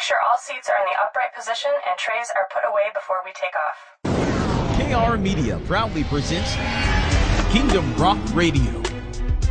Make sure all seats are in the upright position and trays are put away before we take off. KR Media proudly presents Kingdom Rock Radio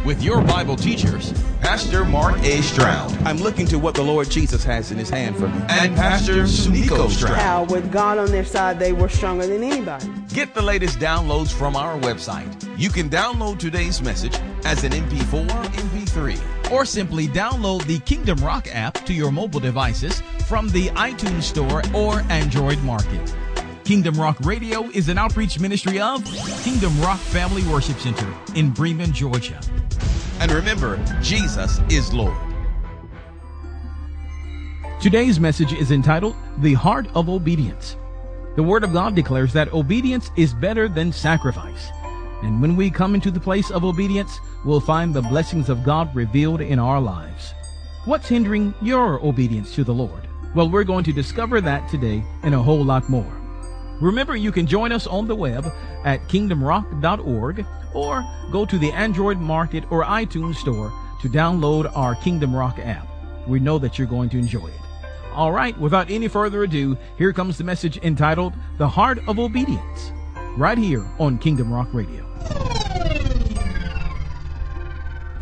with your Bible teachers, Pastor Mark A. Stroud. I'm looking to what the Lord Jesus has in his hand for me. And Pastor Sunico Stroud. How, with God on their side, they were stronger than anybody. Get the latest downloads from our website. You can download today's message as an MP4 or MP3, or simply download the Kingdom Rock app to your mobile devices from the iTunes Store or Android Market. Kingdom Rock Radio is an outreach ministry of Kingdom Rock Family Worship Center in Bremen, Georgia. And remember, Jesus is Lord. Today's message is entitled The Heart of Obedience. The Word of God declares that obedience is better than sacrifice. And when we come into the place of obedience, we'll find the blessings of God revealed in our lives. What's hindering your obedience to the Lord? Well, we're going to discover that today and a whole lot more. Remember, you can join us on the web at kingdomrock.org or go to the Android Market or iTunes Store to download our Kingdom Rock app. We know that you're going to enjoy it. All right, without any further ado, here comes the message entitled The Heart of Obedience, right here on Kingdom Rock Radio.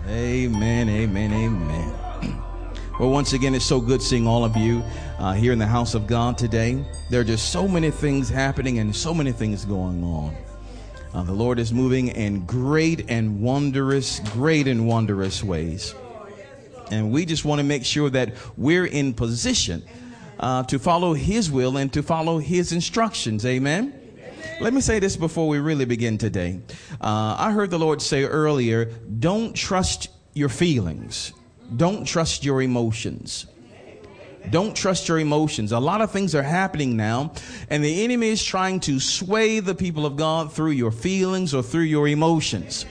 Amen, amen, amen. Well, once again, it's so good seeing all of you uh, here in the house of God today. There are just so many things happening and so many things going on. Uh, the Lord is moving in great and wondrous, great and wondrous ways. And we just want to make sure that we're in position uh, to follow His will and to follow His instructions. Amen. Let me say this before we really begin today. Uh, I heard the Lord say earlier, don't trust your feelings. Don't trust your emotions. Don't trust your emotions. A lot of things are happening now, and the enemy is trying to sway the people of God through your feelings or through your emotions.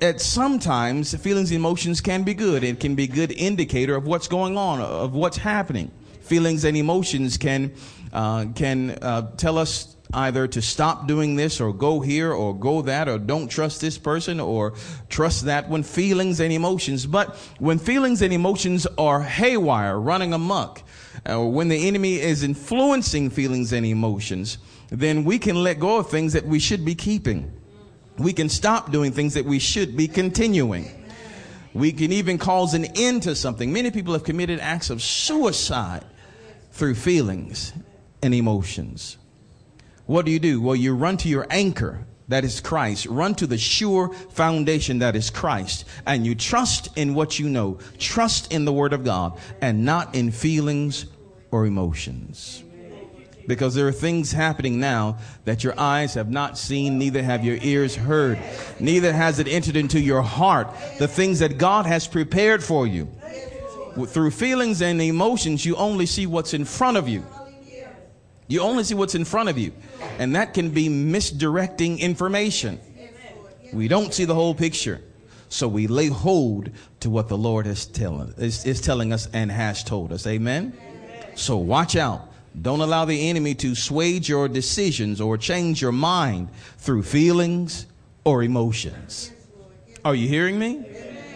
At sometimes, feelings and emotions can be good. It can be a good indicator of what's going on, of what's happening. Feelings and emotions can uh, can uh, tell us either to stop doing this or go here or go that or don't trust this person or trust that one feelings and emotions but when feelings and emotions are haywire running amok uh, or when the enemy is influencing feelings and emotions then we can let go of things that we should be keeping. We can stop doing things that we should be continuing. We can even cause an end to something. Many people have committed acts of suicide through feelings and emotions what do you do? Well, you run to your anchor, that is Christ. Run to the sure foundation that is Christ. And you trust in what you know. Trust in the Word of God and not in feelings or emotions. Because there are things happening now that your eyes have not seen, neither have your ears heard, neither has it entered into your heart. The things that God has prepared for you. Through feelings and emotions, you only see what's in front of you. You only see what's in front of you. And that can be misdirecting information. We don't see the whole picture. So we lay hold to what the Lord is telling, is, is telling us and has told us. Amen? So watch out. Don't allow the enemy to sway your decisions or change your mind through feelings or emotions. Are you hearing me?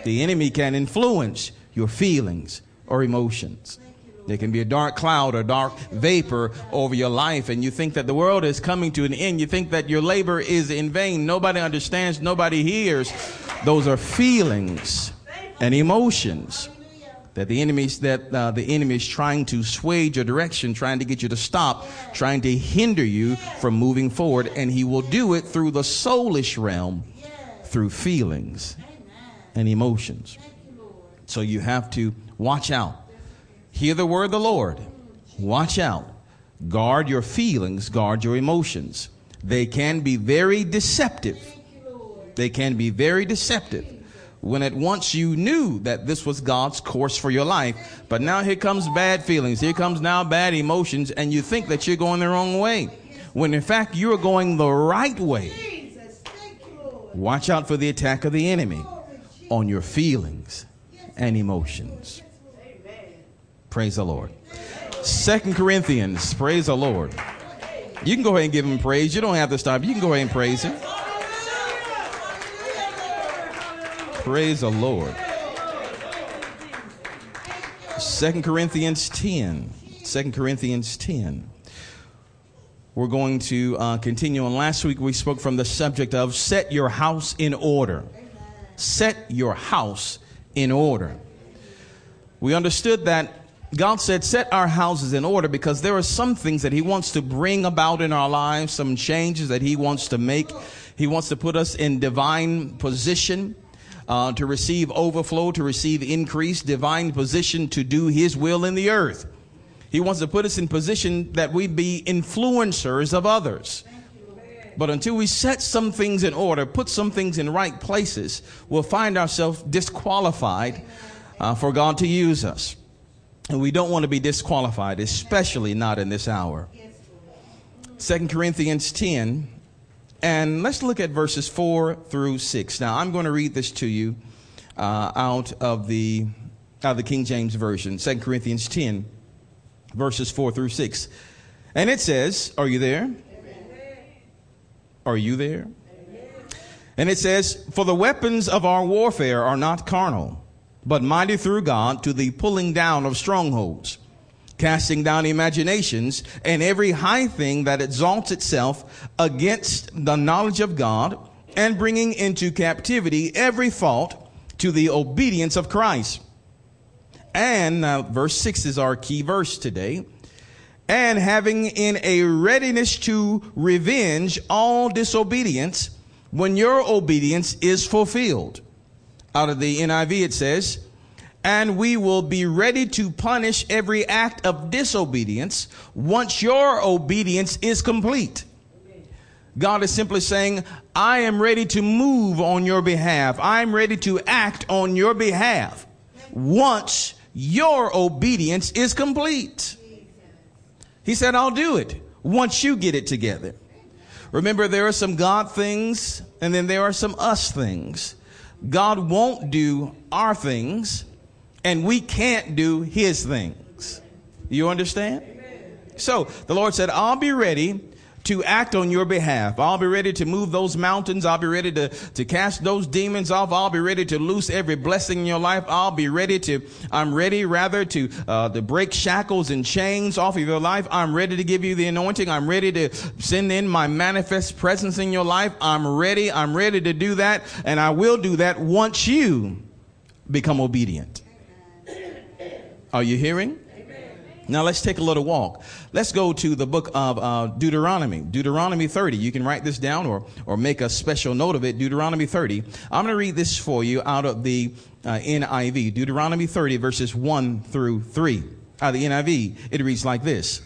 The enemy can influence your feelings or emotions. There can be a dark cloud or dark vapor over your life, and you think that the world is coming to an end. You think that your labor is in vain. Nobody understands, nobody hears. Those are feelings and emotions that the enemy that uh, the enemy is trying to sway your direction, trying to get you to stop, trying to hinder you from moving forward, and he will do it through the soulish realm, through feelings and emotions. So you have to watch out Hear the word of the Lord. Watch out. Guard your feelings, guard your emotions. They can be very deceptive. They can be very deceptive. When at once you knew that this was God's course for your life, but now here comes bad feelings, here comes now bad emotions, and you think that you're going the wrong way. When in fact you're going the right way. Watch out for the attack of the enemy on your feelings and emotions. Praise the Lord. Second Corinthians, praise the Lord. You can go ahead and give him praise. You don't have to stop. You can go ahead and praise him. Praise the Lord. Second Corinthians 10. 2 Corinthians 10. We're going to uh, continue on. Last week we spoke from the subject of set your house in order. Set your house in order. We understood that God said, set our houses in order because there are some things that He wants to bring about in our lives, some changes that He wants to make. He wants to put us in divine position. Uh, to receive overflow, to receive increase, divine position to do His will in the earth. He wants to put us in position that we be influencers of others. But until we set some things in order, put some things in right places, we'll find ourselves disqualified uh, for God to use us. And we don't want to be disqualified, especially not in this hour. Second Corinthians 10, and let's look at verses 4 through 6. Now, I'm going to read this to you uh, out of the out of the King James Version, 2 Corinthians 10, verses 4 through 6. And it says, Are you there? Are you there? And it says, For the weapons of our warfare are not carnal, but mighty through God to the pulling down of strongholds casting down imaginations and every high thing that exalts itself against the knowledge of God, and bringing into captivity every thought to the obedience of Christ. And verse 6 is our key verse today. And having in a readiness to revenge all disobedience when your obedience is fulfilled. Out of the NIV it says, and we will be ready to punish every act of disobedience once your obedience is complete. God is simply saying, I am ready to move on your behalf. I'm ready to act on your behalf once your obedience is complete. He said, I'll do it once you get it together. Remember, there are some God things and then there are some us things. God won't do our things and we can't do his things. You understand? So the Lord said, I'll be ready to act on your behalf. I'll be ready to move those mountains. I'll be ready to, to cast those demons off. I'll be ready to loose every blessing in your life. I'll be ready to, I'm ready rather to, uh, to break shackles and chains off of your life. I'm ready to give you the anointing. I'm ready to send in my manifest presence in your life. I'm ready. I'm ready to do that. And I will do that once you become obedient. Are you hearing? Now let's take a little walk. Let's go to the book of uh, Deuteronomy, Deuteronomy 30. You can write this down or or make a special note of it. Deuteronomy 30. I'm going to read this for you out of the uh, NIV, Deuteronomy 30 verses 1 through 3. Out of the NIV, it reads like this: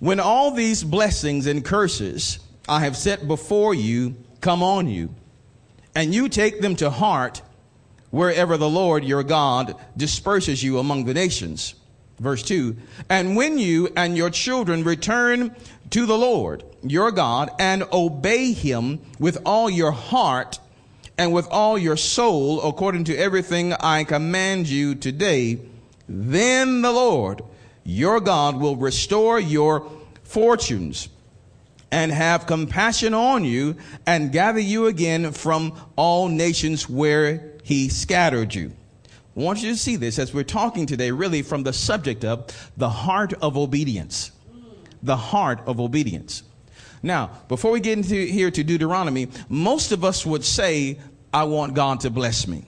When all these blessings and curses I have set before you come on you, and you take them to heart wherever the Lord your God disperses you among the nations. Verse 2 And when you and your children return to the Lord your God and obey him with all your heart and with all your soul, according to everything I command you today, then the Lord your God will restore your fortunes and have compassion on you and gather you again from all nations where he scattered you. I want you to see this as we're talking today, really from the subject of the heart of obedience. The heart of obedience. Now, before we get into here to Deuteronomy, most of us would say, I want God to bless me.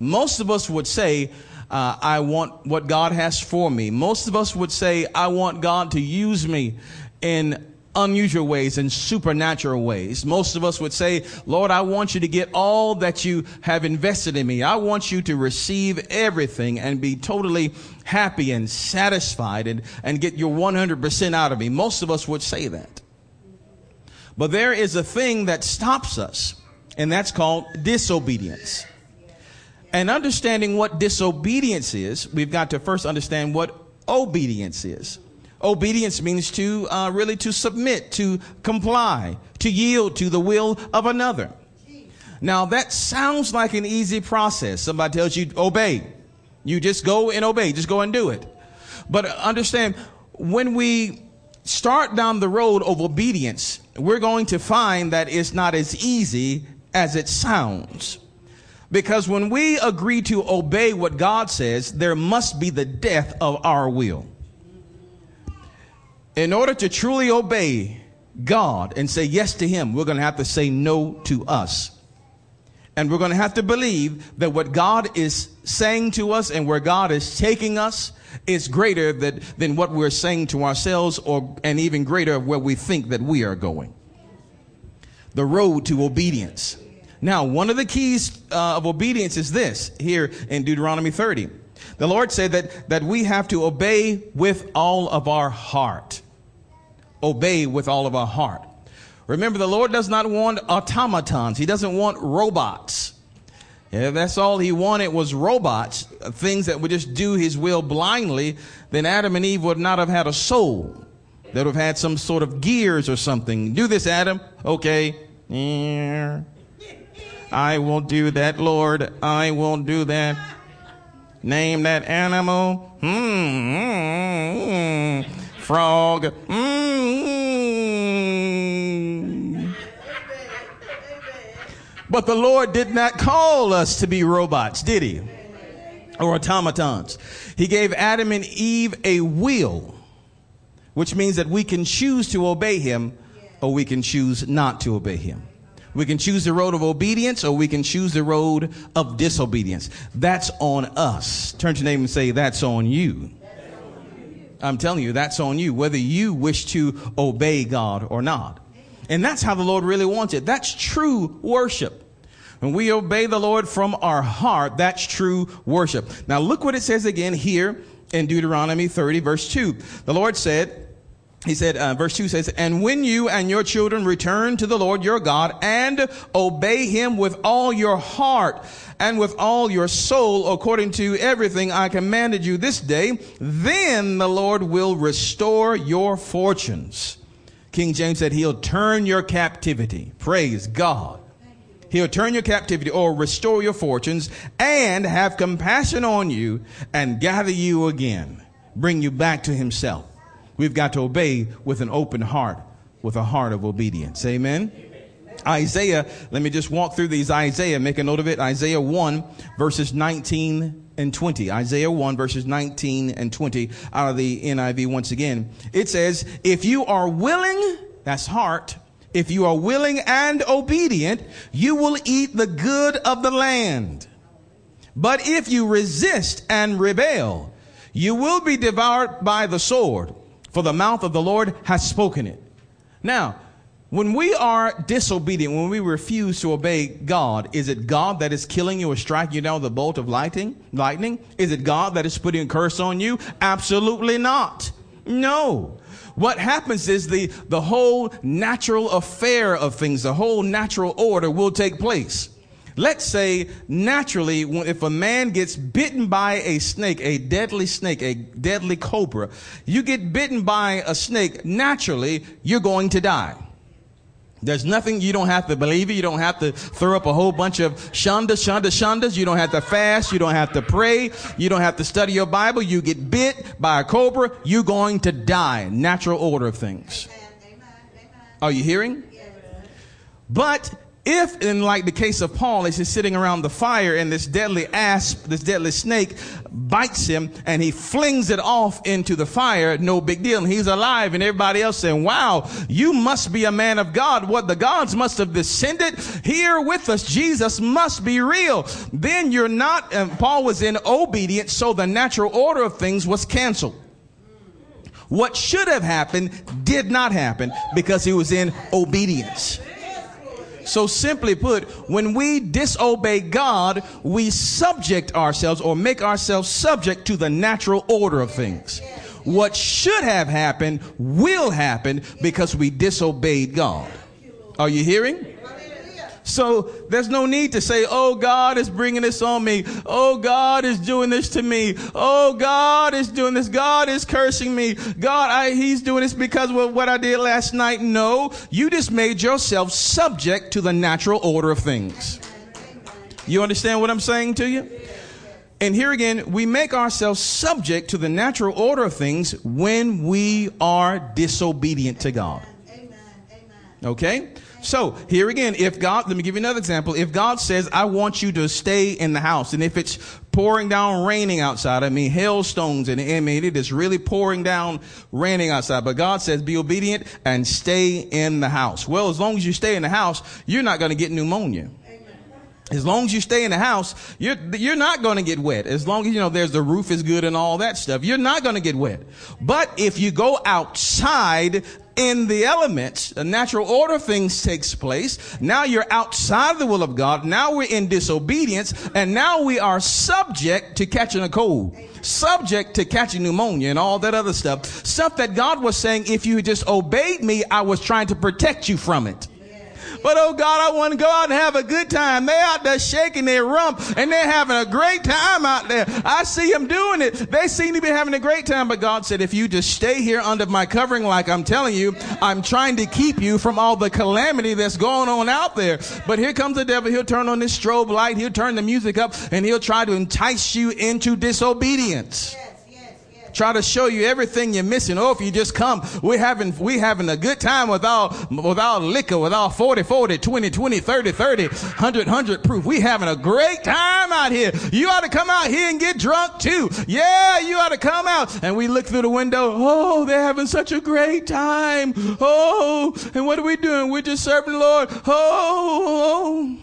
Most of us would say, uh, I want what God has for me. Most of us would say, I want God to use me in unusual ways and supernatural ways. Most of us would say, Lord, I want you to get all that you have invested in me. I want you to receive everything and be totally happy and satisfied and, and get your 100% out of me. Most of us would say that. But there is a thing that stops us, and that's called disobedience. And understanding what disobedience is, we've got to first understand what obedience is. Obedience means to uh, really to submit, to comply, to yield to the will of another. Now that sounds like an easy process. Somebody tells you obey. You just go and obey. Just go and do it. But understand when we start down the road of obedience, we're going to find that it's not as easy as it sounds. Because when we agree to obey what God says, there must be the death of our will. In order to truly obey God and say yes to Him, we're going to have to say no to us. And we're going to have to believe that what God is saying to us and where God is taking us is greater than, than what we're saying to ourselves or, and even greater where we think that we are going. The road to obedience. Now, one of the keys uh, of obedience is this here in Deuteronomy 30. The Lord said that, that we have to obey with all of our heart. Obey with all of our heart. Remember, the Lord does not want automatons. He doesn't want robots. If that's all he wanted was robots, things that would just do his will blindly, then Adam and Eve would not have had a soul. They would have had some sort of gears or something. Do this, Adam. Okay. I will do that, Lord. I will do that. Name that animal. Hmm. Frog. Hmm. But the Lord did not call us to be robots, did he? Or automatons. He gave Adam and Eve a will, which means that we can choose to obey him or we can choose not to obey him. We can choose the road of obedience or we can choose the road of disobedience. That's on us. Turn to your name and say, That's on you. I'm telling you, that's on you, whether you wish to obey God or not. And that's how the Lord really wants it. That's true worship. When we obey the Lord from our heart, that's true worship. Now look what it says again here in Deuteronomy 30 verse 2. The Lord said, he said, uh, verse 2 says, And when you and your children return to the Lord your God and obey him with all your heart and with all your soul, according to everything I commanded you this day, then the Lord will restore your fortunes. King James said, He'll turn your captivity. Praise God. He'll turn your captivity or restore your fortunes and have compassion on you and gather you again, bring you back to himself. We've got to obey with an open heart, with a heart of obedience. Amen. Isaiah, let me just walk through these. Isaiah, make a note of it. Isaiah 1 verses 19 and 20. Isaiah 1 verses 19 and 20 out of the NIV once again. It says, if you are willing, that's heart. If you are willing and obedient, you will eat the good of the land. But if you resist and rebel, you will be devoured by the sword for the mouth of the Lord has spoken it. Now, when we are disobedient, when we refuse to obey God, is it God that is killing you or striking you down with a bolt of lightning? Lightning? Is it God that is putting a curse on you? Absolutely not. No. What happens is the, the whole natural affair of things, the whole natural order will take place. Let's say naturally, if a man gets bitten by a snake, a deadly snake, a deadly cobra, you get bitten by a snake, naturally, you're going to die. There's nothing, you don't have to believe it. You don't have to throw up a whole bunch of shandas, shandas, shandas. You don't have to fast. You don't have to pray. You don't have to study your Bible. You get bit by a cobra, you're going to die. Natural order of things. Are you hearing? But if, in like the case of Paul, as he's sitting around the fire and this deadly asp, this deadly snake bites him and he flings it off into the fire, no big deal. And he's alive and everybody else saying, wow, you must be a man of God. What the gods must have descended here with us. Jesus must be real. Then you're not, and Paul was in obedience. So the natural order of things was canceled. What should have happened did not happen because he was in obedience. So simply put, when we disobey God, we subject ourselves or make ourselves subject to the natural order of things. What should have happened will happen because we disobeyed God. Are you hearing? So there's no need to say, Oh, God is bringing this on me. Oh, God is doing this to me. Oh, God is doing this. God is cursing me. God, I, he's doing this because of what I did last night. No, you just made yourself subject to the natural order of things. You understand what I'm saying to you? And here again, we make ourselves subject to the natural order of things when we are disobedient to God. Okay? So here again, if God, let me give you another example. If God says, I want you to stay in the house, and if it's pouring down raining outside, I mean, hailstones, and I mean, it is really pouring down raining outside, but God says, be obedient and stay in the house. Well, as long as you stay in the house, you're not going to get pneumonia. As long as you stay in the house, you're, you're not going to get wet. As long as, you know, there's the roof is good and all that stuff, you're not going to get wet. But if you go outside in the elements, a natural order of things takes place. Now you're outside the will of God. Now we're in disobedience and now we are subject to catching a cold, subject to catching pneumonia and all that other stuff. Stuff that God was saying, if you just obeyed me, I was trying to protect you from it. But oh God, I want to go out and have a good time. They out there shaking their rump and they're having a great time out there. I see them doing it. They seem to be having a great time. But God said, if you just stay here under my covering, like I'm telling you, I'm trying to keep you from all the calamity that's going on out there. But here comes the devil. He'll turn on this strobe light. He'll turn the music up and he'll try to entice you into disobedience try to show you everything you're missing. Oh, if you just come, we're having, we having a good time without, without liquor, without 40, 40, 20, 20, 30, 30, 100, 100 proof. We having a great time out here. You ought to come out here and get drunk too. Yeah, you ought to come out. And we look through the window. Oh, they're having such a great time. Oh, and what are we doing? We're just serving the Lord. Oh, oh.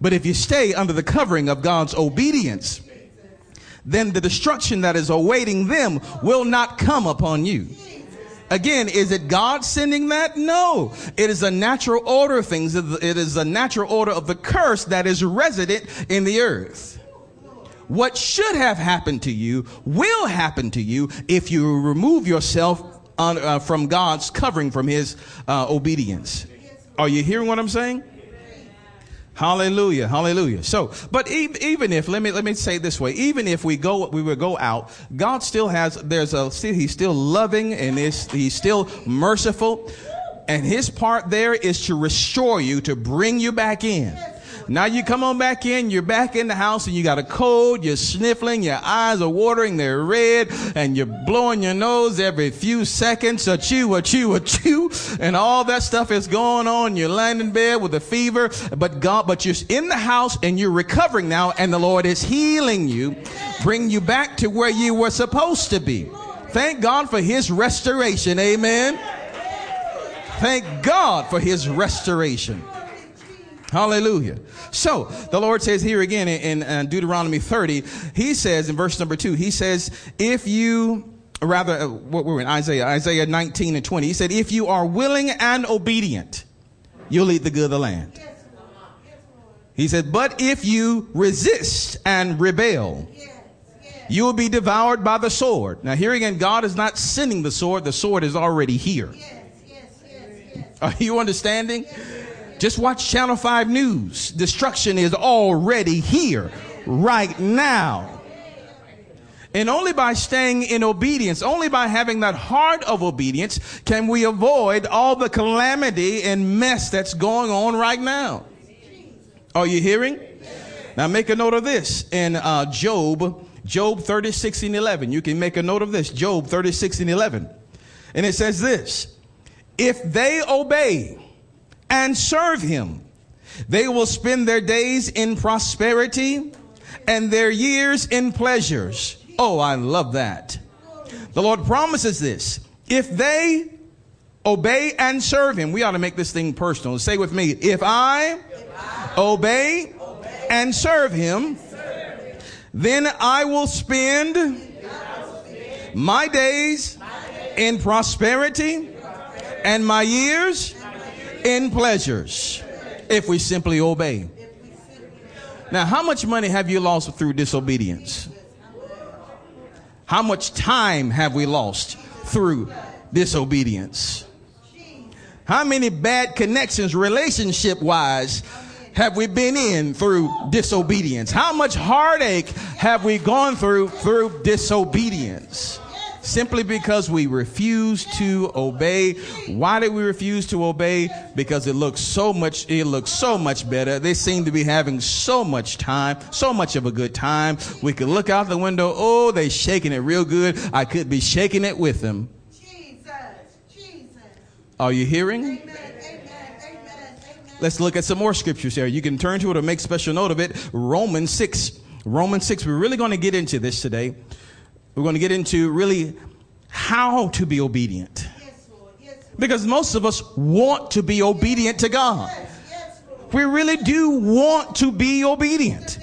But if you stay under the covering of God's obedience, then the destruction that is awaiting them will not come upon you. Again, is it God sending that? No. It is a natural order of things. It is a natural order of the curse that is resident in the earth. What should have happened to you will happen to you if you remove yourself on, uh, from God's covering from his uh, obedience. Are you hearing what I'm saying? Hallelujah. Hallelujah. So, but even if, let me, let me say this way, even if we go, we would go out, God still has, there's a, he's still loving and he's still merciful. And his part there is to restore you, to bring you back in. Now you come on back in, you're back in the house and you got a cold, you're sniffling, your eyes are watering, they're red, and you're blowing your nose every few seconds, a chew, a chew, a chew, and all that stuff is going on. You're lying in bed with a fever, but God, but you're in the house and you're recovering now, and the Lord is healing you, bring you back to where you were supposed to be. Thank God for His restoration. Amen. Thank God for His restoration. Hallelujah. So the Lord says here again in, in uh, Deuteronomy 30, he says in verse number two, he says, if you, rather, uh, what we're in Isaiah, Isaiah 19 and 20, he said, if you are willing and obedient, you'll eat the good of the land. He said, but if you resist and rebel, you will be devoured by the sword. Now here again, God is not sending the sword. The sword is already here. Are you understanding? Just watch Channel 5 News. Destruction is already here right now. And only by staying in obedience, only by having that heart of obedience, can we avoid all the calamity and mess that's going on right now. Are you hearing? Now make a note of this in uh, Job, Job 36 and 11. You can make a note of this, Job 36 and 11. And it says this, if they obey, and serve him. They will spend their days in prosperity and their years in pleasures. Oh, I love that. The Lord promises this. If they obey and serve him, we ought to make this thing personal. Say with me, if I, obey, and serve him, then I will spend my days in prosperity and my years in pleasures if we simply obey. Now, how much money have you lost through disobedience? How much time have we lost through disobedience? How many bad connections, relationship wise, have we been in through disobedience? How much heartache have we gone through through disobedience? Simply because we refuse to obey. Why did we refuse to obey? Because it looks so much, it looks so much better. They seem to be having so much time, so much of a good time. We could look out the window. Oh, they're shaking it real good. I could be shaking it with them. Jesus, Jesus. Are you hearing? Amen. Let's look at some more scriptures here. You can turn to it or make special note of it. Romans 6. Romans 6. We're really going to get into this today. We're going to get into really how to be obedient. Because most of us want to be obedient to God. We really do want to be obedient.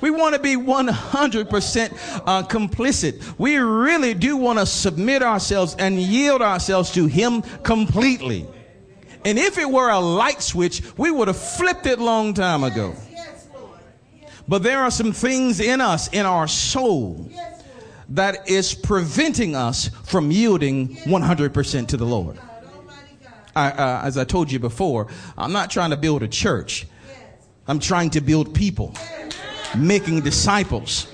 We want to be 100% uh, complicit. We really do want to submit ourselves and yield ourselves to Him completely. And if it were a light switch, we would have flipped it long time ago. But there are some things in us, in our soul, that is preventing us from yielding 100% to the Lord. I, uh, as I told you before, I'm not trying to build a church. I'm trying to build people, making disciples.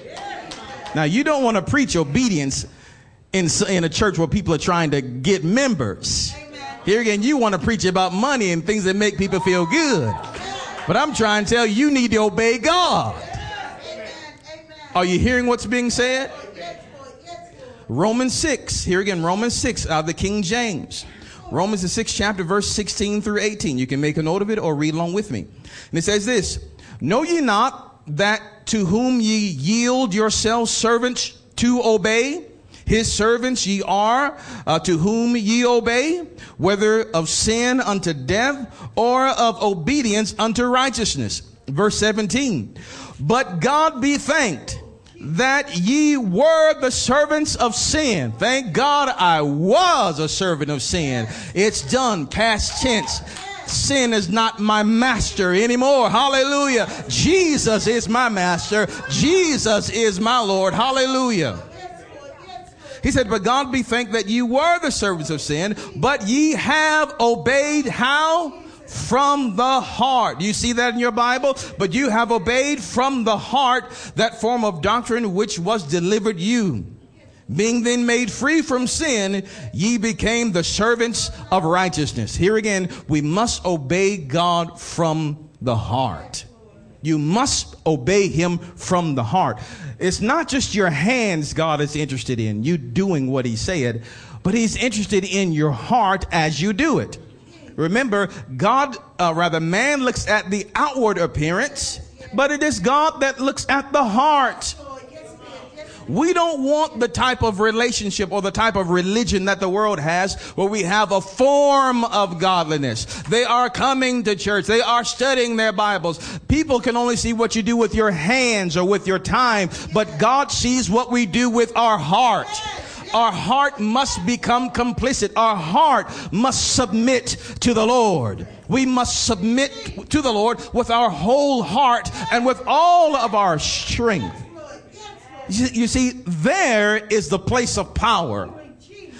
Now, you don't want to preach obedience in, in a church where people are trying to get members. Here again, you want to preach about money and things that make people feel good. But I'm trying to tell you, you need to obey God. Are you hearing what's being said? Romans 6. Here again, Romans 6 out of the King James. Romans the sixth chapter, verse 16 through 18. You can make a note of it or read along with me. And it says this, Know ye not that to whom ye yield yourselves servants to obey, his servants ye are, uh, to whom ye obey, whether of sin unto death or of obedience unto righteousness. Verse 17. But God be thanked that ye were the servants of sin. Thank God I was a servant of sin. It's done, past tense. Sin is not my master anymore. Hallelujah. Jesus is my master. Jesus is my Lord. Hallelujah. He said, But God be thanked that ye were the servants of sin, but ye have obeyed how? From the heart. You see that in your Bible? But you have obeyed from the heart that form of doctrine which was delivered you. Being then made free from sin, ye became the servants of righteousness. Here again, we must obey God from the heart. You must obey him from the heart. It's not just your hands God is interested in, you doing what he said, but he's interested in your heart as you do it. Remember, God, uh, rather, man looks at the outward appearance, but it is God that looks at the heart. We don't want the type of relationship or the type of religion that the world has where we have a form of godliness. They are coming to church. They are studying their Bibles. People can only see what you do with your hands or with your time, but God sees what we do with our heart. Our heart must become complicit. Our heart must submit to the Lord. We must submit to the Lord with our whole heart and with all of our strength. You see, there is the place of power.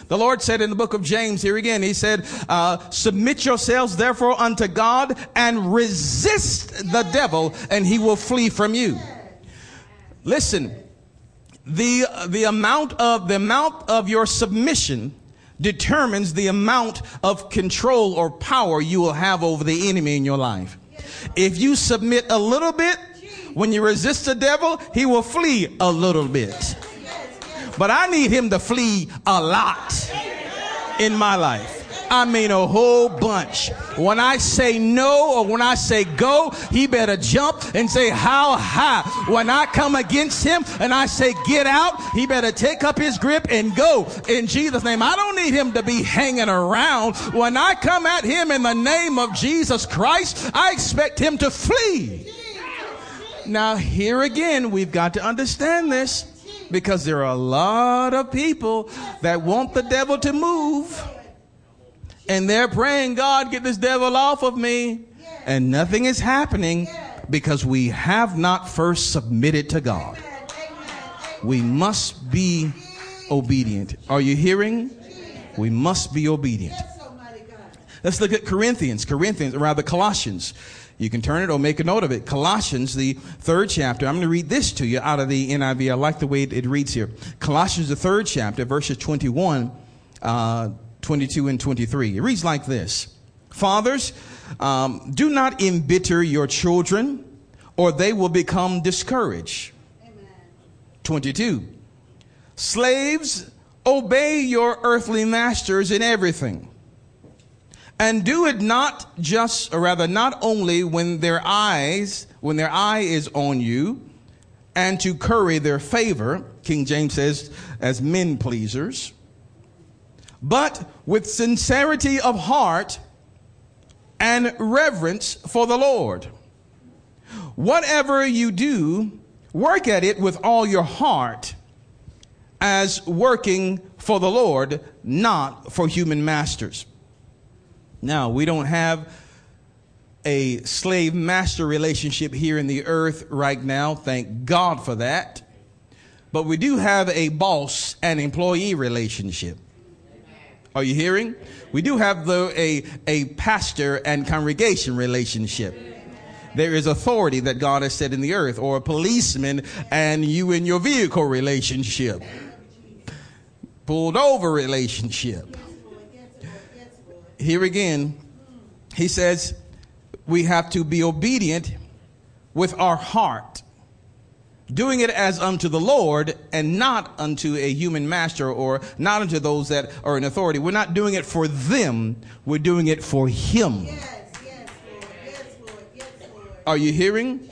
The Lord said in the book of James, here again, He said, uh, Submit yourselves therefore unto God and resist the devil, and he will flee from you. Listen, the, the amount of, the amount of your submission determines the amount of control or power you will have over the enemy in your life. If you submit a little bit, when you resist the devil, he will flee a little bit. But I need him to flee a lot in my life. I mean a whole bunch. When I say no or when I say go, he better jump and say how high. When I come against him and I say get out, he better take up his grip and go in Jesus' name. I don't need him to be hanging around. When I come at him in the name of Jesus Christ, I expect him to flee. Now, here again, we've got to understand this because there are a lot of people that want the devil to move and they're praying, God, get this devil off of me. And nothing is happening because we have not first submitted to God. We must be obedient. Are you hearing? We must be obedient. Let's look at Corinthians, Corinthians, or rather Colossians. You can turn it or make a note of it. Colossians, the third chapter. I'm going to read this to you out of the NIV. I like the way it reads here. Colossians, the third chapter, verses 21 uh, 22 and 23. It reads like this Fathers, um, do not embitter your children, or they will become discouraged. Amen. 22. Slaves, obey your earthly masters in everything, And do it not just, or rather, not only when their eyes, when their eye is on you, and to curry their favor, King James says, as men pleasers, but with sincerity of heart and reverence for the Lord. Whatever you do, work at it with all your heart as working for the Lord, not for human masters. Now, we don't have a slave master relationship here in the earth right now. Thank God for that. But we do have a boss and employee relationship. Are you hearing? We do have the, a, a pastor and congregation relationship. There is authority that God has set in the earth, or a policeman and you in your vehicle relationship, pulled over relationship. Here again, he says we have to be obedient with our heart doing it as unto the Lord and not unto a human master or not unto those that are in authority. We're not doing it for them, we're doing it for Him. Are you hearing?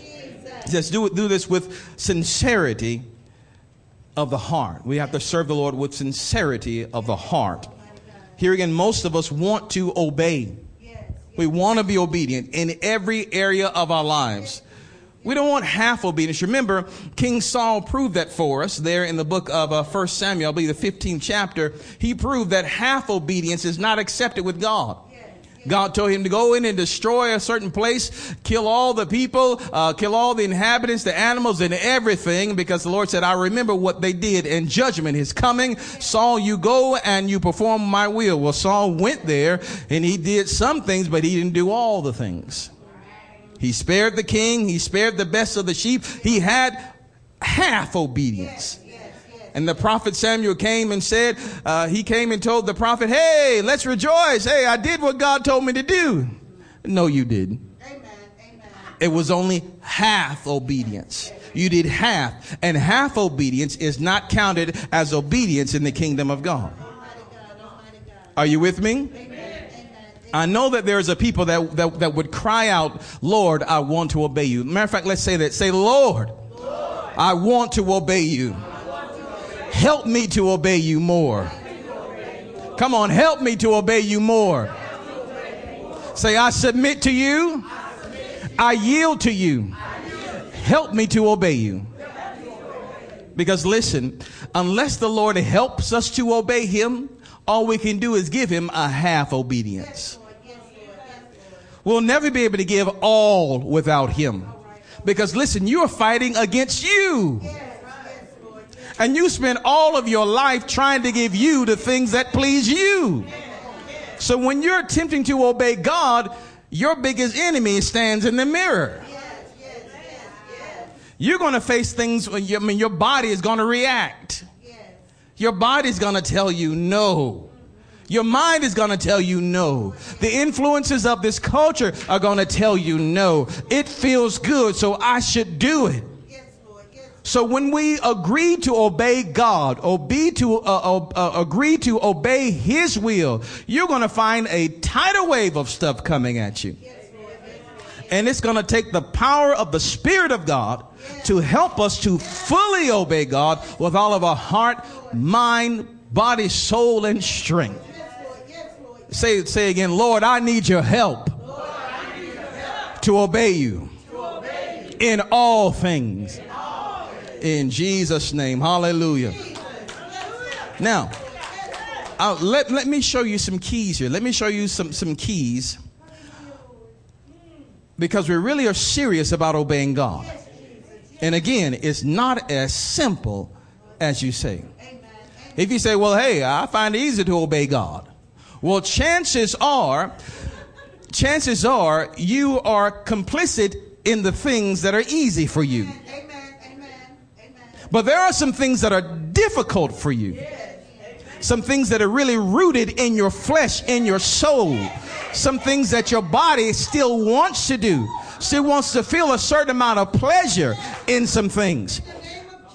Just do, do this with sincerity of the heart. We have to serve the Lord with sincerity of the heart. Here again, most of us want to obey. We want to be obedient in every area of our lives. We don't want half obedience. Remember, King Saul proved that for us there in the book of uh, 1 Samuel, I believe the 15th chapter. He proved that half obedience is not accepted with God. God told him to go in and destroy a certain place, kill all the people, uh, kill all the inhabitants, the animals, and everything, because the Lord said, I remember what they did, and judgment is coming. Saul, you go and you perform my will. Well, Saul went there and he did some things, but he didn't do all the things. He spared the king. He spared the best of the sheep. He had half obedience. And the prophet Samuel came and said, uh, he came and told the prophet, hey, let's rejoice. Hey, I did what God told me to do. No, you didn't. It was only half obedience. You did half. And half obedience is not counted as obedience in the kingdom of God. Are you with me? I know that there's a people that, that, that would cry out, Lord, I want to obey you. Matter of fact, let's say that. Say, Lord, Lord I want to obey you. Help me to obey you more. Come on, help me to obey you more. Say, I submit to you. I yield to you. Help me to obey you. Because listen, unless the Lord helps us to obey him, all we can do is give him a half obedience. We'll never be able to give all without him. Because listen, you're fighting against you. And you spend all of your life trying to give you the things that please you. So when you're attempting to obey God, your biggest enemy stands in the mirror. You're going to face things I mean, your body is going to react. Your body's going to tell you no. Your mind is going to tell you no. The influences of this culture are going to tell you no. It feels good, so I should do it. So when we agree to obey God, obey to, uh, uh, uh, agree to obey His will, you're going to find a tidal wave of stuff coming at you. And it's going to take the power of the Spirit of God to help us to fully obey God with all of our heart, mind, body, soul, and strength. Say, say again, Lord, I need your help, need your help to, obey you, to obey you in all things. In, all things. in Jesus' name. Hallelujah. Now, uh, let, let me show you some keys here. Let me show you some, some keys because we really are serious about obeying God. And again, it's not as simple as you say. If you say, well, hey, I find it easy to obey God. Well, chances are, chances are you are complicit in the things that are easy for you. But there are some things that are difficult for you. Some things that are really rooted in your flesh, in your soul. Some things that your body still wants to do. Still wants to feel a certain amount of pleasure in some things.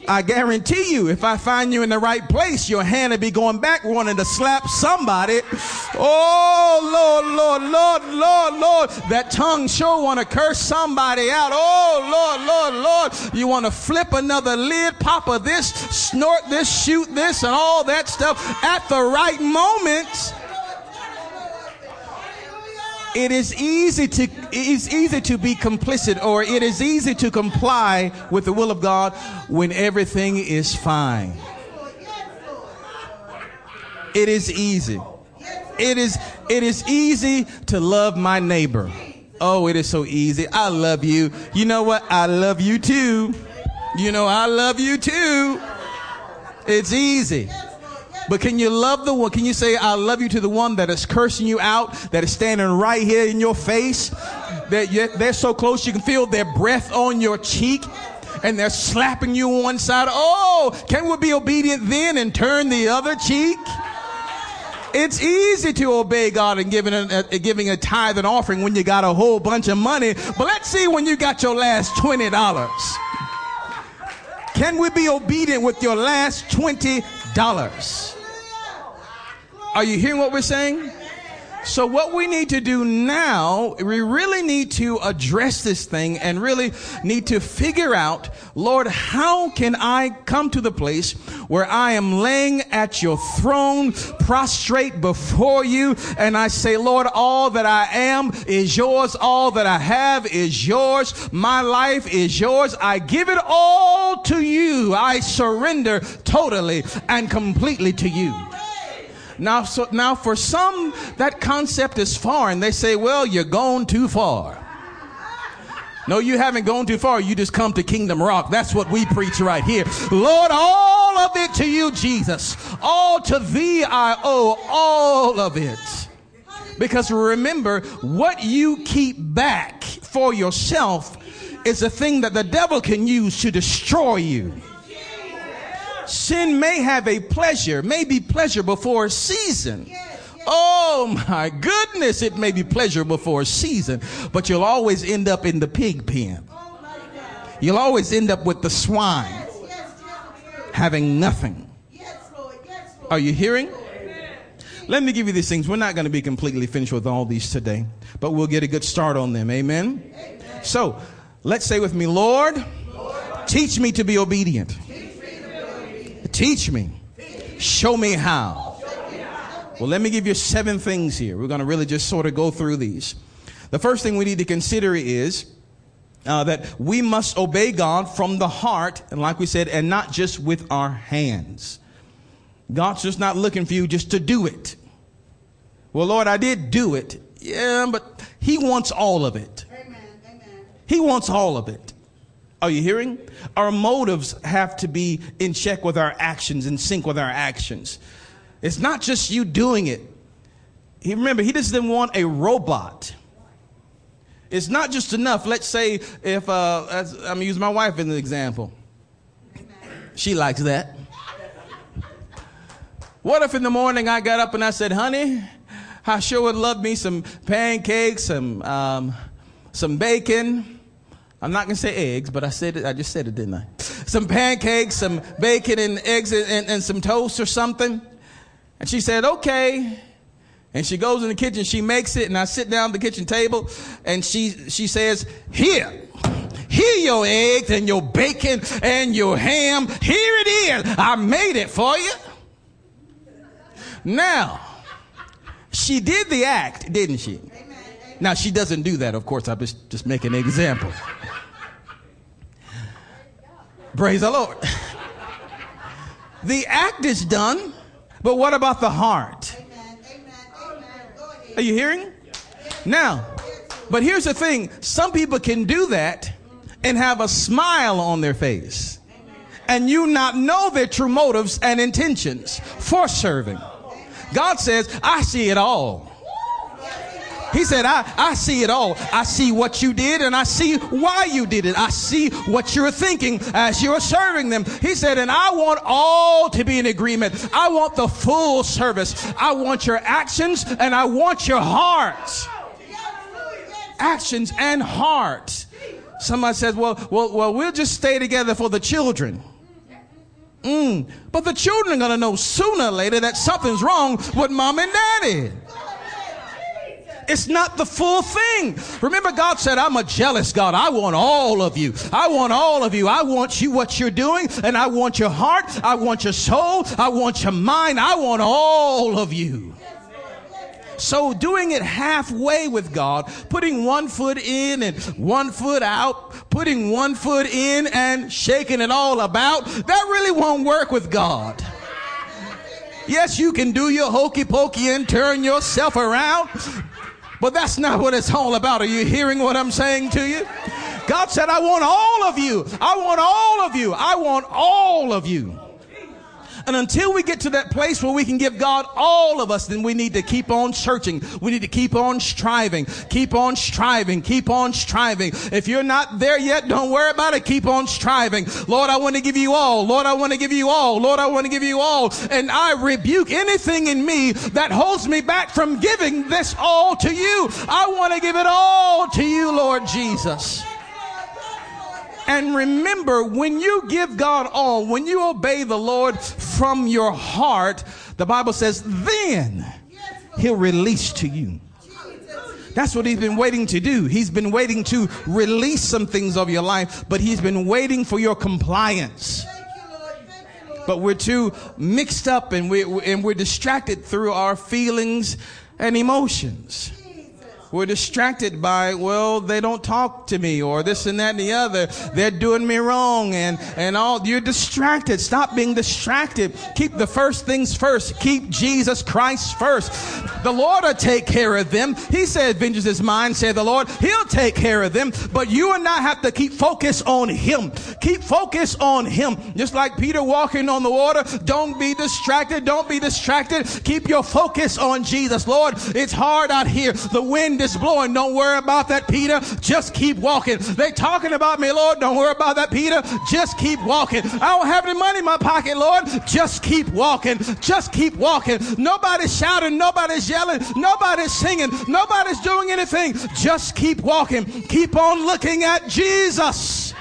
I guarantee you, if I find you in the right place, your hand will be going back wanting to slap somebody. Oh, Lord, Lord, Lord, Lord, Lord. That tongue sure want to curse somebody out. Oh, Lord, Lord, Lord. You want to flip another lid, pop of this, snort this, shoot this, and all that stuff at the right moment it is easy to it's easy to be complicit or it is easy to comply with the will of God when everything is fine. It is easy. It is it is easy to love my neighbor. Oh, it is so easy. I love you. You know what? I love you too. You know I love you too. It's easy. But can you love the one? Can you say, I love you to the one that is cursing you out, that is standing right here in your face, that they're so close you can feel their breath on your cheek? And they're slapping you on one side. Oh, can we be obedient then and turn the other cheek? It's easy to obey God and giving a, a, uh, giving a tithe and offering when you got a whole bunch of money. But let's see when you got your last twenty dollars. Can we be obedient with your last twenty dollars? Are you hearing what we're saying? So what we need to do now, we really need to address this thing and really need to figure out, Lord, how can I come to the place where I am laying at your throne, prostrate before you, and I say, Lord, all that I am is yours. All that I have is yours. My life is yours. I give it all to you. I surrender totally and completely to you. Now, so, now for some, that concept is foreign. They say, well, you're gone too far. No, you haven't gone too far. You just come to Kingdom Rock. That's what we preach right here. Lord, all of it to you, Jesus. All to thee I owe all of it. Because remember, what you keep back for yourself is a thing that the devil can use to destroy you. Sin may have a pleasure, may be pleasurable for a season. Oh my goodness, it may be pleasurable for a season, but you'll always end up in the pig pen. You'll always end up with the swine having nothing. Are you hearing? Let me give you these things. We're not going to be completely finished with all these today, but we'll get a good start on them. Amen. So let's say with me, Lord, teach me to be obedient. Teach me. Show me how. Well, let me give you seven things here. We're going to really just sort of go through these. The first thing we need to consider is uh, that we must obey God from the heart, and like we said, and not just with our hands. God's just not looking for you just to do it. Well, Lord, I did do it. Yeah, but He wants all of it. Amen. Amen. He wants all of it. Are you hearing? Our motives have to be in check with our actions, in sync with our actions. It's not just you doing it. He, remember, he doesn't want a robot. It's not just enough. Let's say if uh, I'm gonna use my wife as an example. She likes that. What if in the morning I got up and I said, "Honey, I sure would love me some pancakes, some um, some bacon." I'm not gonna say eggs, but I said it. I just said it, didn't I? Some pancakes, some bacon and eggs and, and, and some toast or something. And she said, okay. And she goes in the kitchen, she makes it, and I sit down at the kitchen table, and she she says, "Here, here your eggs and your bacon and your ham. Here it is. I made it for you." Now, she did the act, didn't she? Now she doesn't do that, of course. I'm just just making an example. Praise the Lord. the act is done, but what about the heart? Are you hearing? Now, but here's the thing some people can do that and have a smile on their face, and you not know their true motives and intentions for serving. God says, I see it all. He said, I, I see it all. I see what you did and I see why you did it. I see what you're thinking as you're serving them. He said, and I want all to be in agreement. I want the full service. I want your actions and I want your hearts. Actions and heart. Somebody says, well, well, well, we'll just stay together for the children. Mm. But the children are going to know sooner or later that something's wrong with mom and daddy. It's not the full thing. Remember, God said, I'm a jealous God. I want all of you. I want all of you. I want you what you're doing, and I want your heart. I want your soul. I want your mind. I want all of you. So doing it halfway with God, putting one foot in and one foot out, putting one foot in and shaking it all about, that really won't work with God. Yes, you can do your hokey pokey and turn yourself around, but that's not what it's all about. Are you hearing what I'm saying to you? God said, I want all of you. I want all of you. I want all of you. And until we get to that place where we can give God all of us, then we need to keep on searching. We need to keep on striving, keep on striving, keep on striving. If you're not there yet, don't worry about it. Keep on striving. Lord, I want to give you all. Lord, I want to give you all. Lord, I want to give you all. And I rebuke anything in me that holds me back from giving this all to you. I want to give it all to you, Lord Jesus. And remember, when you give God all, when you obey the Lord from your heart, the Bible says, then he'll release to you. That's what he's been waiting to do. He's been waiting to release some things of your life, but he's been waiting for your compliance. But we're too mixed up and we're, and we're distracted through our feelings and emotions. We're distracted by, well, they don't talk to me or this and that and the other. They're doing me wrong and, and all. You're distracted. Stop being distracted. Keep the first things first. Keep Jesus Christ first. The Lord will take care of them. He said, vengeance is mine, said the Lord. He'll take care of them. But you and I have to keep focus on Him. Keep focus on Him. Just like Peter walking on the water. Don't be distracted. Don't be distracted. Keep your focus on Jesus. Lord, it's hard out here. The wind is blowing. Don't worry about that, Peter. Just keep walking. They talking about me, Lord. Don't worry about that, Peter. Just keep walking. I don't have any money in my pocket, Lord. Just keep walking. Just keep walking. Nobody's shouting. Nobody's yelling. Nobody's singing. Nobody's doing anything. Just keep walking. Keep on looking at Jesus.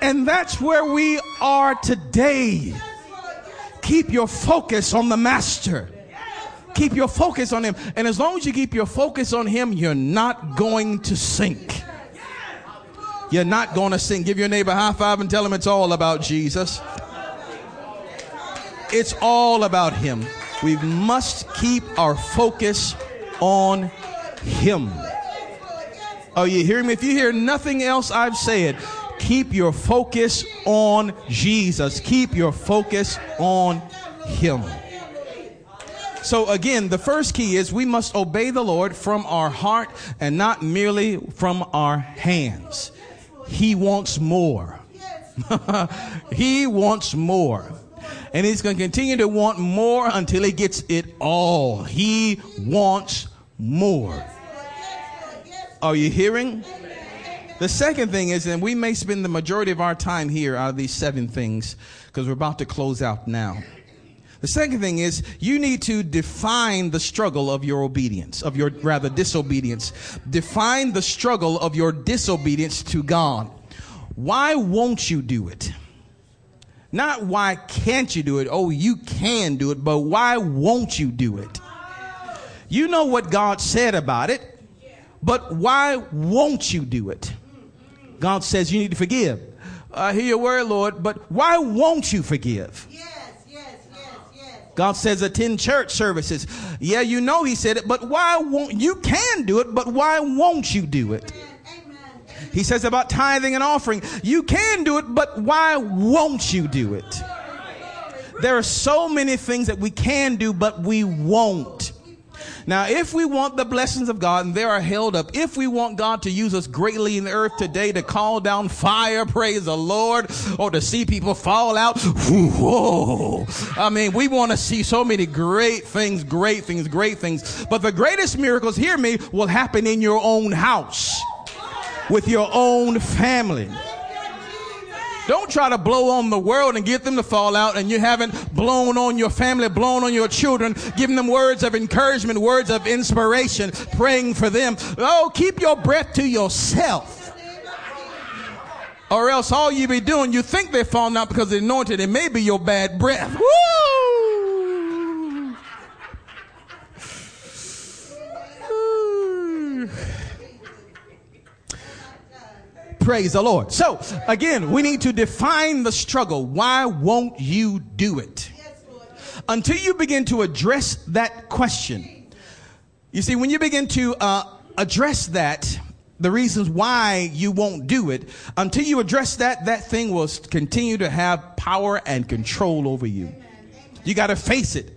And that's where we are today. Keep your focus on the Master. Keep your focus on Him. And as long as you keep your focus on Him, you're not going to sink. You're not going to sink. Give your neighbor a high five and tell him it's all about Jesus. It's all about Him. We must keep our focus on Him. Are you hearing me? If you hear nothing else I've said, keep your focus on Jesus. Keep your focus on Him. So again, the first key is we must obey the Lord from our heart and not merely from our hands. He wants more. he wants more. And he's going to continue to want more until he gets it all. He wants more. Are you hearing? The second thing is, and we may spend the majority of our time here out of these seven things because we're about to close out now. The second thing is you need to define the struggle of your obedience, of your rather disobedience. Define the struggle of your disobedience to God. Why won't you do it? Not why can't you do it? Oh, you can do it, but why won't you do it? You know what God said about it, but why won't you do it? God says you need to forgive. I hear your word, Lord, but why won't you forgive? God says attend church services. Yeah, you know he said it, but why won't you can do it, but why won't you do it? He says about tithing and offering, you can do it, but why won't you do it? There are so many things that we can do, but we won't. Now, if we want the blessings of God, and they are held up, if we want God to use us greatly in the earth today to call down fire, praise the Lord, or to see people fall out, whoa. I mean, we want to see so many great things, great things, great things. But the greatest miracles, hear me, will happen in your own house, with your own family. Don't try to blow on the world and get them to fall out and you haven't blown on your family, blown on your children, giving them words of encouragement, words of inspiration, praying for them. Oh, keep your breath to yourself. Or else all you be doing, you think they're falling out because they're anointed. It may be your bad breath. Woo! Praise the Lord. So, again, we need to define the struggle. Why won't you do it? Until you begin to address that question. You see, when you begin to uh, address that, the reasons why you won't do it, until you address that, that thing will continue to have power and control over you. You got to face it.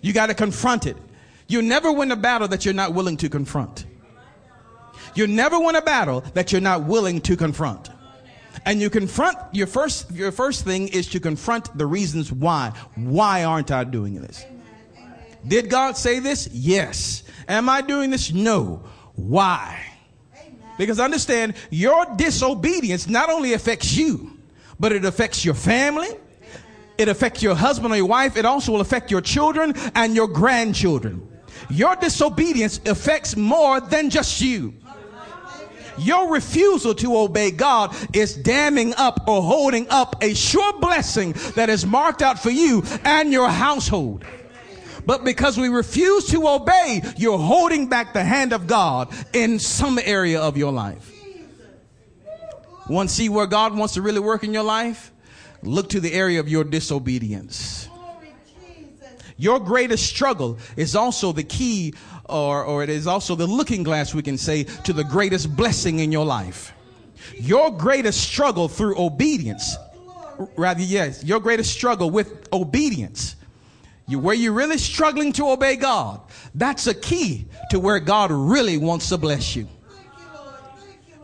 You got to confront it. You never win a battle that you're not willing to confront. You never win a battle that you're not willing to confront. And you confront your first your first thing is to confront the reasons why. Why aren't I doing this? Did God say this? Yes. Am I doing this? No. Why? Because understand your disobedience not only affects you, but it affects your family. It affects your husband or your wife. It also will affect your children and your grandchildren. Your disobedience affects more than just you. Your refusal to obey God is damming up or holding up a sure blessing that is marked out for you and your household. But because we refuse to obey, you're holding back the hand of God in some area of your life. Want to see where God wants to really work in your life? Look to the area of your disobedience. Your greatest struggle is also the key or, or it is also the looking glass, we can say, to the greatest blessing in your life. Your greatest struggle through obedience, rather, yes, your greatest struggle with obedience, you, where you're really struggling to obey God, that's a key to where God really wants to bless you.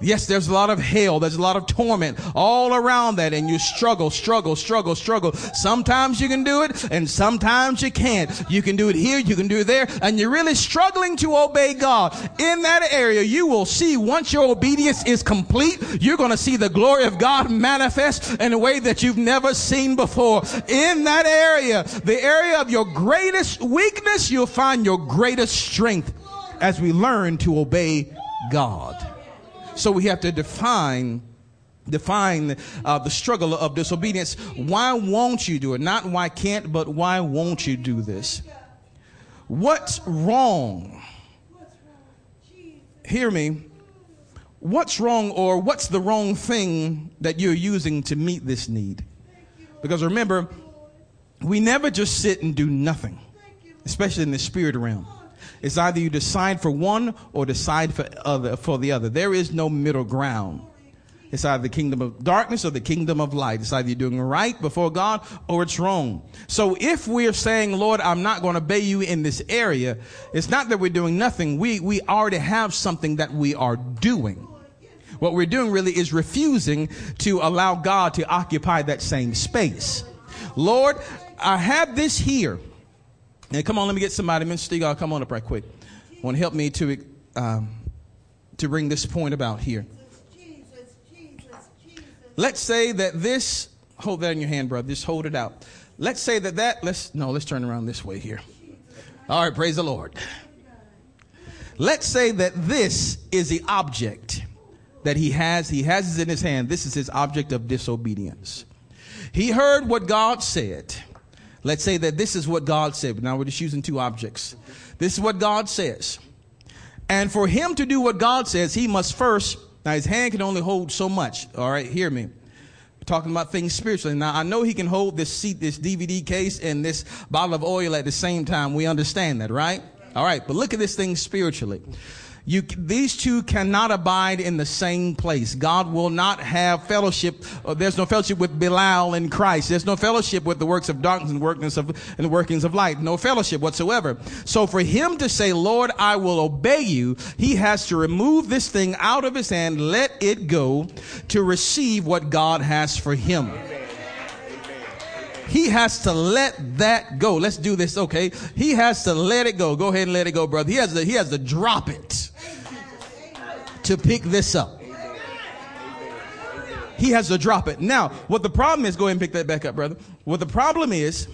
Yes, there's a lot of hell. There's a lot of torment all around that and you struggle, struggle, struggle, struggle. Sometimes you can do it and sometimes you can't. You can do it here, you can do it there, and you're really struggling to obey God. In that area, you will see once your obedience is complete, you're going to see the glory of God manifest in a way that you've never seen before. In that area, the area of your greatest weakness, you'll find your greatest strength as we learn to obey God. So we have to define define uh, the struggle of disobedience. Why won't you do it? Not why can't, but why won't you do this? What's wrong? Hear me. What's wrong or what's the wrong thing that you're using to meet this need? Because remember, we never just sit and do nothing, especially in the spirit realm. It's either you decide for one or decide for other for the other. There is no middle ground. It's either the kingdom of darkness or the kingdom of light. It's either you're doing right before God or it's wrong. So if we're saying, Lord, I'm not going to obey you in this area, it's not that we're doing nothing. We, we already have something that we are doing. What we're doing really is refusing to allow God to occupy that same space. Lord, I have this here. And come on, let me get somebody. Mr. Stegall, come on up right quick. Want to help me to um, to bring this point about here. Let's say that this. Hold that in your hand, brother. Just hold it out. Let's say that that. Let's no. Let's turn around this way here. All right. Praise the Lord. Let's say that this is the object that he has. He has it in his hand. This is his object of disobedience. He heard what God said. Let's say that this is what God said. but Now we're just using two objects. This is what God says. And for him to do what God says, he must first, now his hand can only hold so much. All right, hear me. We're talking about things spiritually. Now I know he can hold this seat, this DVD case, and this bottle of oil at the same time. We understand that, right? All right, but look at this thing spiritually. You, these two cannot abide in the same place. God will not have fellowship. Uh, there's no fellowship with Belial and Christ. There's no fellowship with the works of darkness and workings of and the workings of light. No fellowship whatsoever. So for him to say, "Lord, I will obey you," he has to remove this thing out of his hand, let it go, to receive what God has for him. He has to let that go. Let's do this, okay? He has to let it go. Go ahead and let it go, brother. He has to, he has to drop it to pick this up. He has to drop it. Now, what the problem is, go ahead and pick that back up, brother. What the problem is,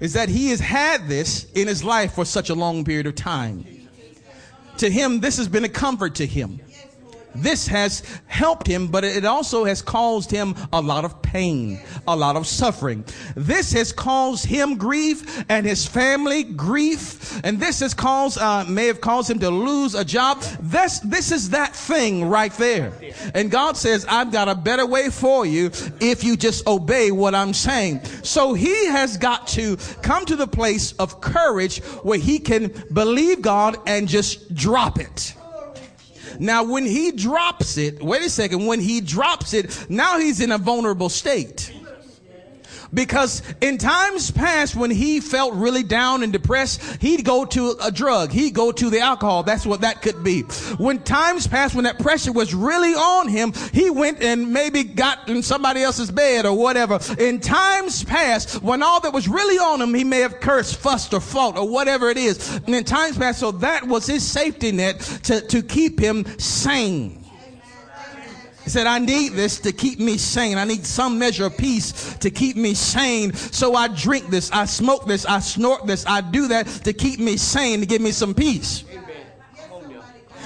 is that he has had this in his life for such a long period of time. To him, this has been a comfort to him. This has helped him, but it also has caused him a lot of pain, a lot of suffering. This has caused him grief and his family grief. And this has caused, uh, may have caused him to lose a job. This, this is that thing right there. And God says, I've got a better way for you if you just obey what I'm saying. So he has got to come to the place of courage where he can believe God and just drop it. Now, when he drops it, wait a second, when he drops it, now he's in a vulnerable state. Because in times past, when he felt really down and depressed, he'd go to a drug. He'd go to the alcohol. That's what that could be. When times past, when that pressure was really on him, he went and maybe got in somebody else's bed or whatever. In times past, when all that was really on him, he may have cursed, fussed, or fought, or whatever it is. And in times past, so that was his safety net to, to keep him sane. He said, I need this to keep me sane. I need some measure of peace to keep me sane. So I drink this, I smoke this, I snort this, I do that to keep me sane, to give me some peace.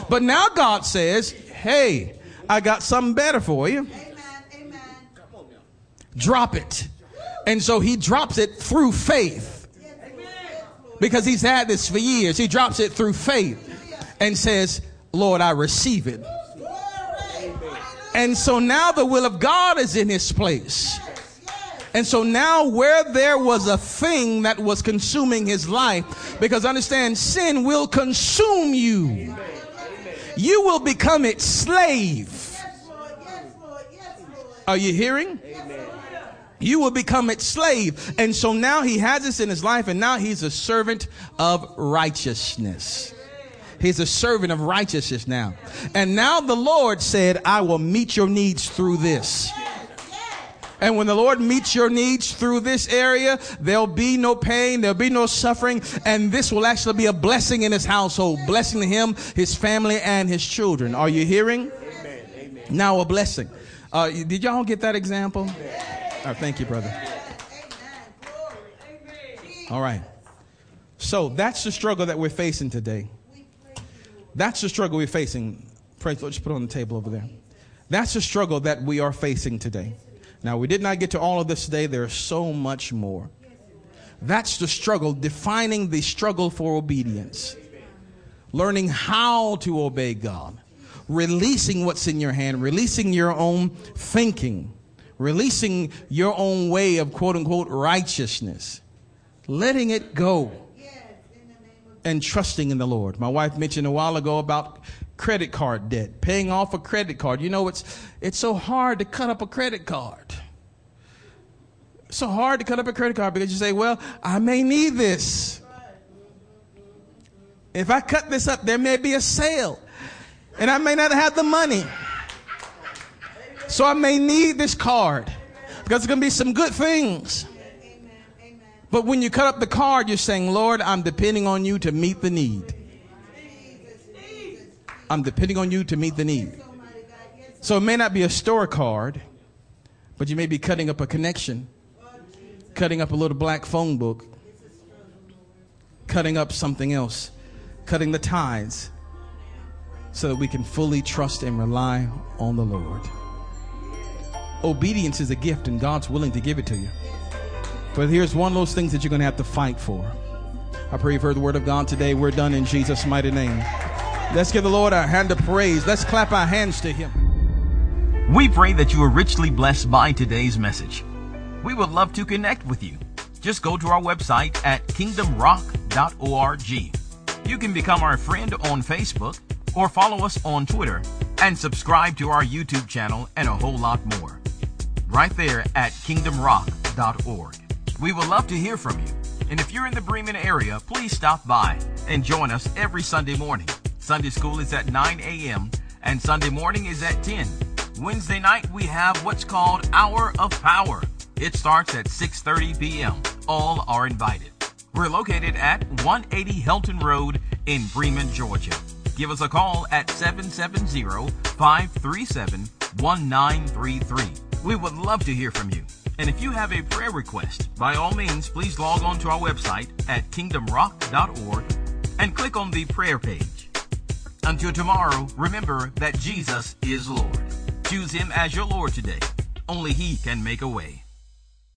But now God says, hey, I got something better for you. Drop it. And so he drops it through faith. Because he's had this for years. He drops it through faith and says, Lord, I receive it. And so now the will of God is in his place. And so now where there was a thing that was consuming his life, because understand sin will consume you. You will become its slave. Are you hearing? You will become its slave. And so now he has this in his life and now he's a servant of righteousness. He's a servant of righteousness now. And now the Lord said, I will meet your needs through this. And when the Lord meets your needs through this area, there'll be no pain, there'll be no suffering, and this will actually be a blessing in his household, blessing to him, his family, and his children. Are you hearing? Amen. Amen. Now a blessing. Uh, did y'all get that example? Oh, thank you, brother. All right. So that's the struggle that we're facing today. That's the struggle we're facing. Praise the Lord. Just put it on the table over there. That's the struggle that we are facing today. Now, we did not get to all of this today. There's so much more. That's the struggle, defining the struggle for obedience. Learning how to obey God. Releasing what's in your hand, releasing your own thinking, releasing your own way of quote unquote righteousness, letting it go and trusting in the Lord. My wife mentioned a while ago about credit card debt, paying off a credit card. You know, it's, it's so hard to cut up a credit card. It's so hard to cut up a credit card because you say, well, I may need this. If I cut this up, there may be a sale and I may not have the money. So I may need this card because it's going to be some good things. But when you cut up the card, you're saying, Lord, I'm depending on you to meet the need. I'm depending on you to meet the need. So it may not be a store card, but you may be cutting up a connection, cutting up a little black phone book, cutting up something else, cutting the ties so that we can fully trust and rely on the Lord. Obedience is a gift, and God's willing to give it to you. But here's one of those things that you're going to have to fight for. I pray you've heard the word of God today. We're done in Jesus' mighty name. Let's give the Lord a hand of praise. Let's clap our hands to Him. We pray that you are richly blessed by today's message. We would love to connect with you. Just go to our website at kingdomrock.org. You can become our friend on Facebook or follow us on Twitter and subscribe to our YouTube channel and a whole lot more. Right there at kingdomrock.org. We would love to hear from you. And if you're in the Bremen area, please stop by and join us every Sunday morning. Sunday school is at 9 a.m. and Sunday morning is at 10. Wednesday night we have what's called Hour of Power. It starts at 6:30 p.m. All are invited. We're located at 180 Helton Road in Bremen, Georgia. Give us a call at 770-537-1933. We would love to hear from you. And if you have a prayer request, by all means, please log on to our website at kingdomrock.org and click on the prayer page. Until tomorrow, remember that Jesus is Lord. Choose him as your Lord today. Only he can make a way.